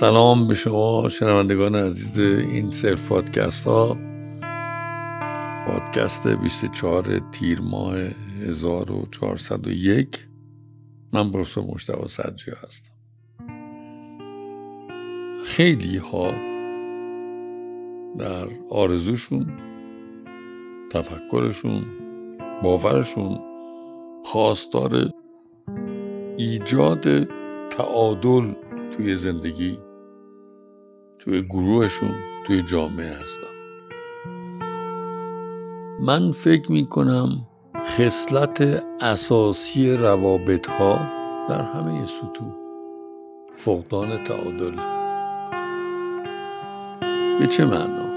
سلام به شما شنوندگان عزیز این سلف پادکست ها. پادکست 24 تیر ماه 1401 من پروفسور مشتبه صدری هستم. خیلی ها در آرزوشون تفکرشون باورشون خواستار ایجاد تعادل توی زندگی توی گروهشون توی جامعه هستن من فکر می کنم خصلت اساسی روابط ها در همه سطوح فقدان تعادل به چه معنا؟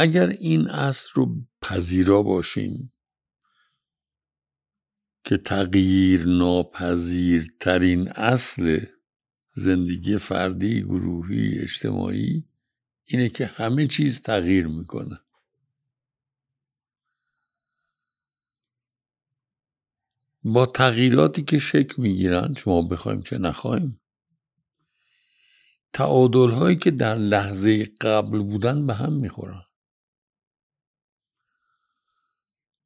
اگر این اصل رو پذیرا باشیم که تغییر ناپذیرترین اصل زندگی فردی گروهی اجتماعی اینه که همه چیز تغییر می‌کنه. با تغییراتی که شکل می‌گیرن شما بخوایم چه نخواهیم تعادل هایی که در لحظه قبل بودن به هم می‌خورن.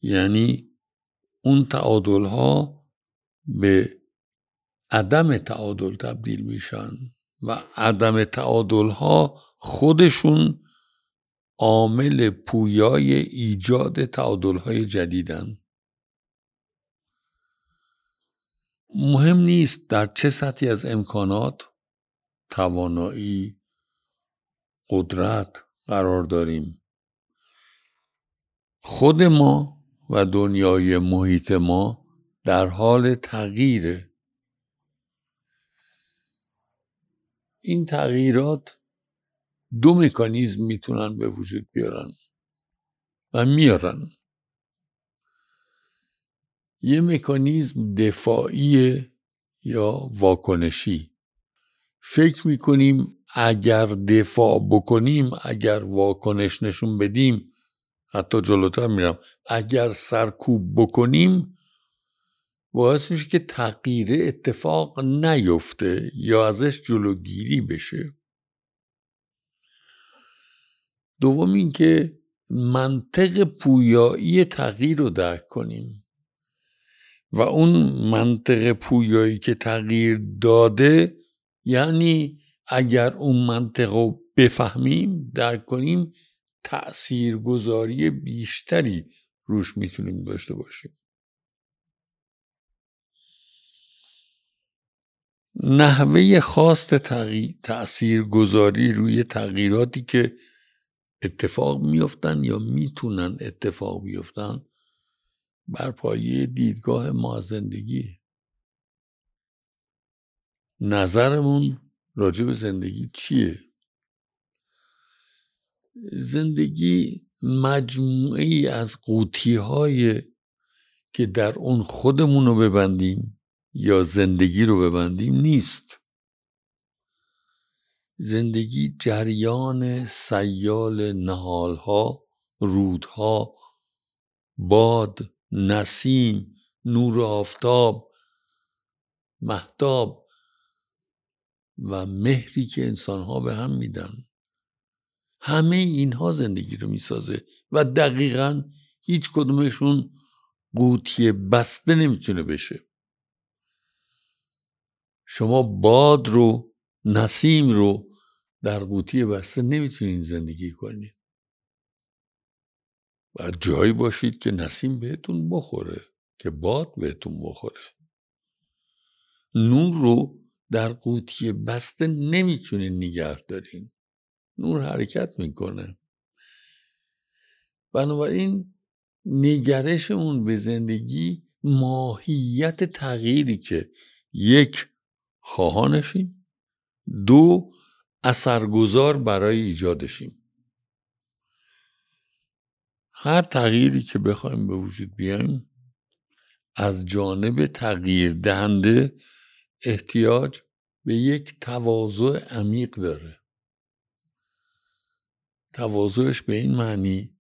یعنی اون تعادل ها به عدم تعادل تبدیل میشن و عدم تعادل ها خودشون عامل پویای ایجاد تعادل های جدیدن. مهم نیست در چه سطحی از امکانات توانایی قدرت قرار داریم. خود ما و دنیای محیط ما در حال تغییره. این تغییرات دو مکانیزم می‌تونن به وجود بیارن و میارن. یه مکانیزم دفاعی یا واکنشی. فکر می‌کنیم اگر دفاع بکنیم اگر واکنش نشون بدیم حتی جلوتر میرم. اگر سرکوب بکنیم باعث میشه که تغییر اتفاق نیفته یا ازش جلوگیری بشه. دوم اینکه منطق پویایی تغییر رو درک کنیم. و اون منطق پویایی که تغییر داده یعنی اگر اون منطق رو بفهمیم درک کنیم تأثیرگذاری بیشتری روش می‌تونیم داشته باشیم. نحوه خواست تأثیر گذاری روی تغییراتی که اتفاق میفتن یا می‌تونن اتفاق بیفتن بر پایه دیدگاه ما زندگی. نظرمون راجع به زندگی چیه؟ زندگی مجموعه ای از قوطی های که در اون خودمون رو ببندیم یا زندگی رو ببندیم نیست. زندگی جریان سیال نهالها رودها باد نسیم نور آفتاب محتاب و مهری که انسانها به هم میدن. همه اینها زندگی رو می‌سازه و دقیقا هیچ کدومشون قوطی بسته نمی‌تونه بشه. شما باد رو نسیم رو در قوطی بسته نمی‌تونین زندگی کنید و جایی باشید که نسیم بهتون بخوره که باد بهتون بخوره. نور رو در قوطی بسته نمی‌تونین نگه دارین. نور حرکت می‌کنه. بنابراین نگرشمون به زندگی ماهیت تغییری که یک خواهانشیم. دو اثرگذار برای ایجادشیم. هر تغییری که بخوایم به وجود بیایم از جانب تغییر دهنده احتیاج به یک تواضع عمیق داره. تواضعش به این معنی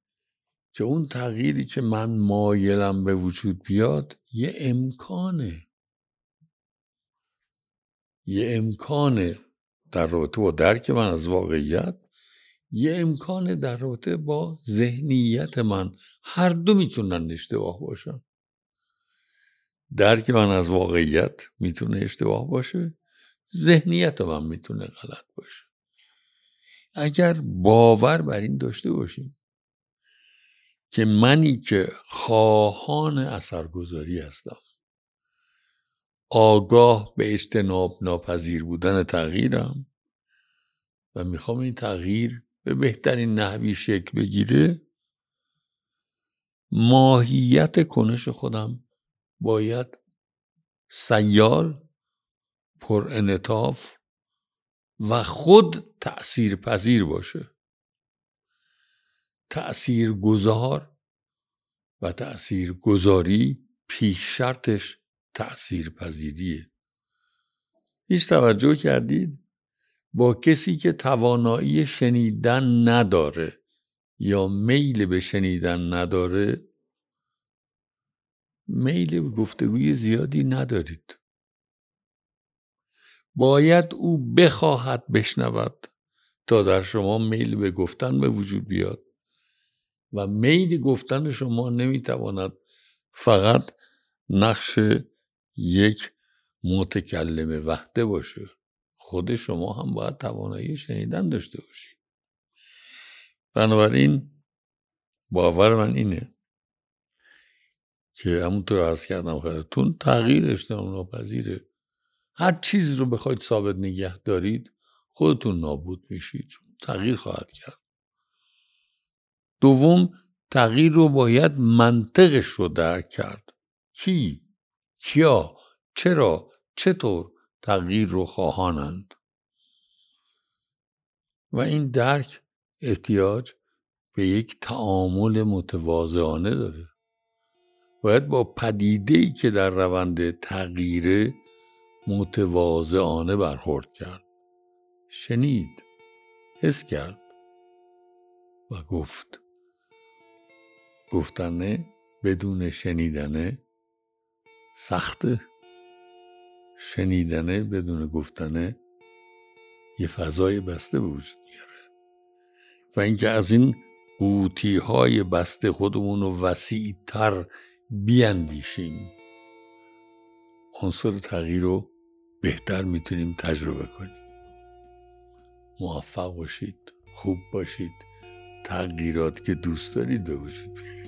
که اون تغییری که من مایلم به وجود بیاد یه امکانه. یه امکانه در رابطه با درک من از واقعیت یه امکان در رابطه با ذهنیت من. هر دو می‌تونن اشتباه باشن. درک من از واقعیت می‌تونه اشتباه باشه ذهنیت من می‌تونه غلط باشه. اگر باور بر این داشته باشیم که منی که خواهان اثرگذاری هستم آگاه به اجتناب ناپذیر بودن تغییرم و می‌خوام این تغییر به بهترین نحوی شکل بگیره ماهیت کنش خودم باید سیال پر انطاف و خود تأثیر پذیر باشه. تأثیر گذار و تأثیر گذاری پیش شرطش تأثیر پذیریه. هیچ توجه کردید؟ با کسی که توانایی شنیدن نداره یا میل به شنیدن نداره میل به گفتگوی زیادی ندارید. باید او بخواهد بشنود تا در شما میل به گفتن به وجود بیاد و میل گفتن شما نمی‌تواند فقط نقش یک متکلم وحده باشه. خود شما هم باید توانایی شنیدن داشته باشید. بنابراین باور من اینه که همونطور عرض کردم خدمتتون تغییر اجتماع ناپذیره. هر چیزی رو بخواید ثابت نگه دارید خودتون نابود میشید. تغییر خواهد کرد. دوم تغییر رو باید منطقش رو درک کرد. کی؟ کیا؟ چرا؟ چطور تغییر رو خواهانند؟ و این درک احتیاج به یک تعامل متواضعانه داره. باید با پدیده ای که در روند تغییر متواضعانه برخورد کرد. شنید. حس کرد. و گفت. گفتنه بدون شنیدنه سخته. شنیدنه بدون گفتنه یه فضای بسته به وجود میاره. و اینکه از این قوطی های بسته خودمون رو وسیع تر بیاندیشیم. عنصر تغییر رو بهتر می‌تونیم تجربه کنیم. موفق باشید خوب باشید تغییرات که دوست دارید به وجود بیارید.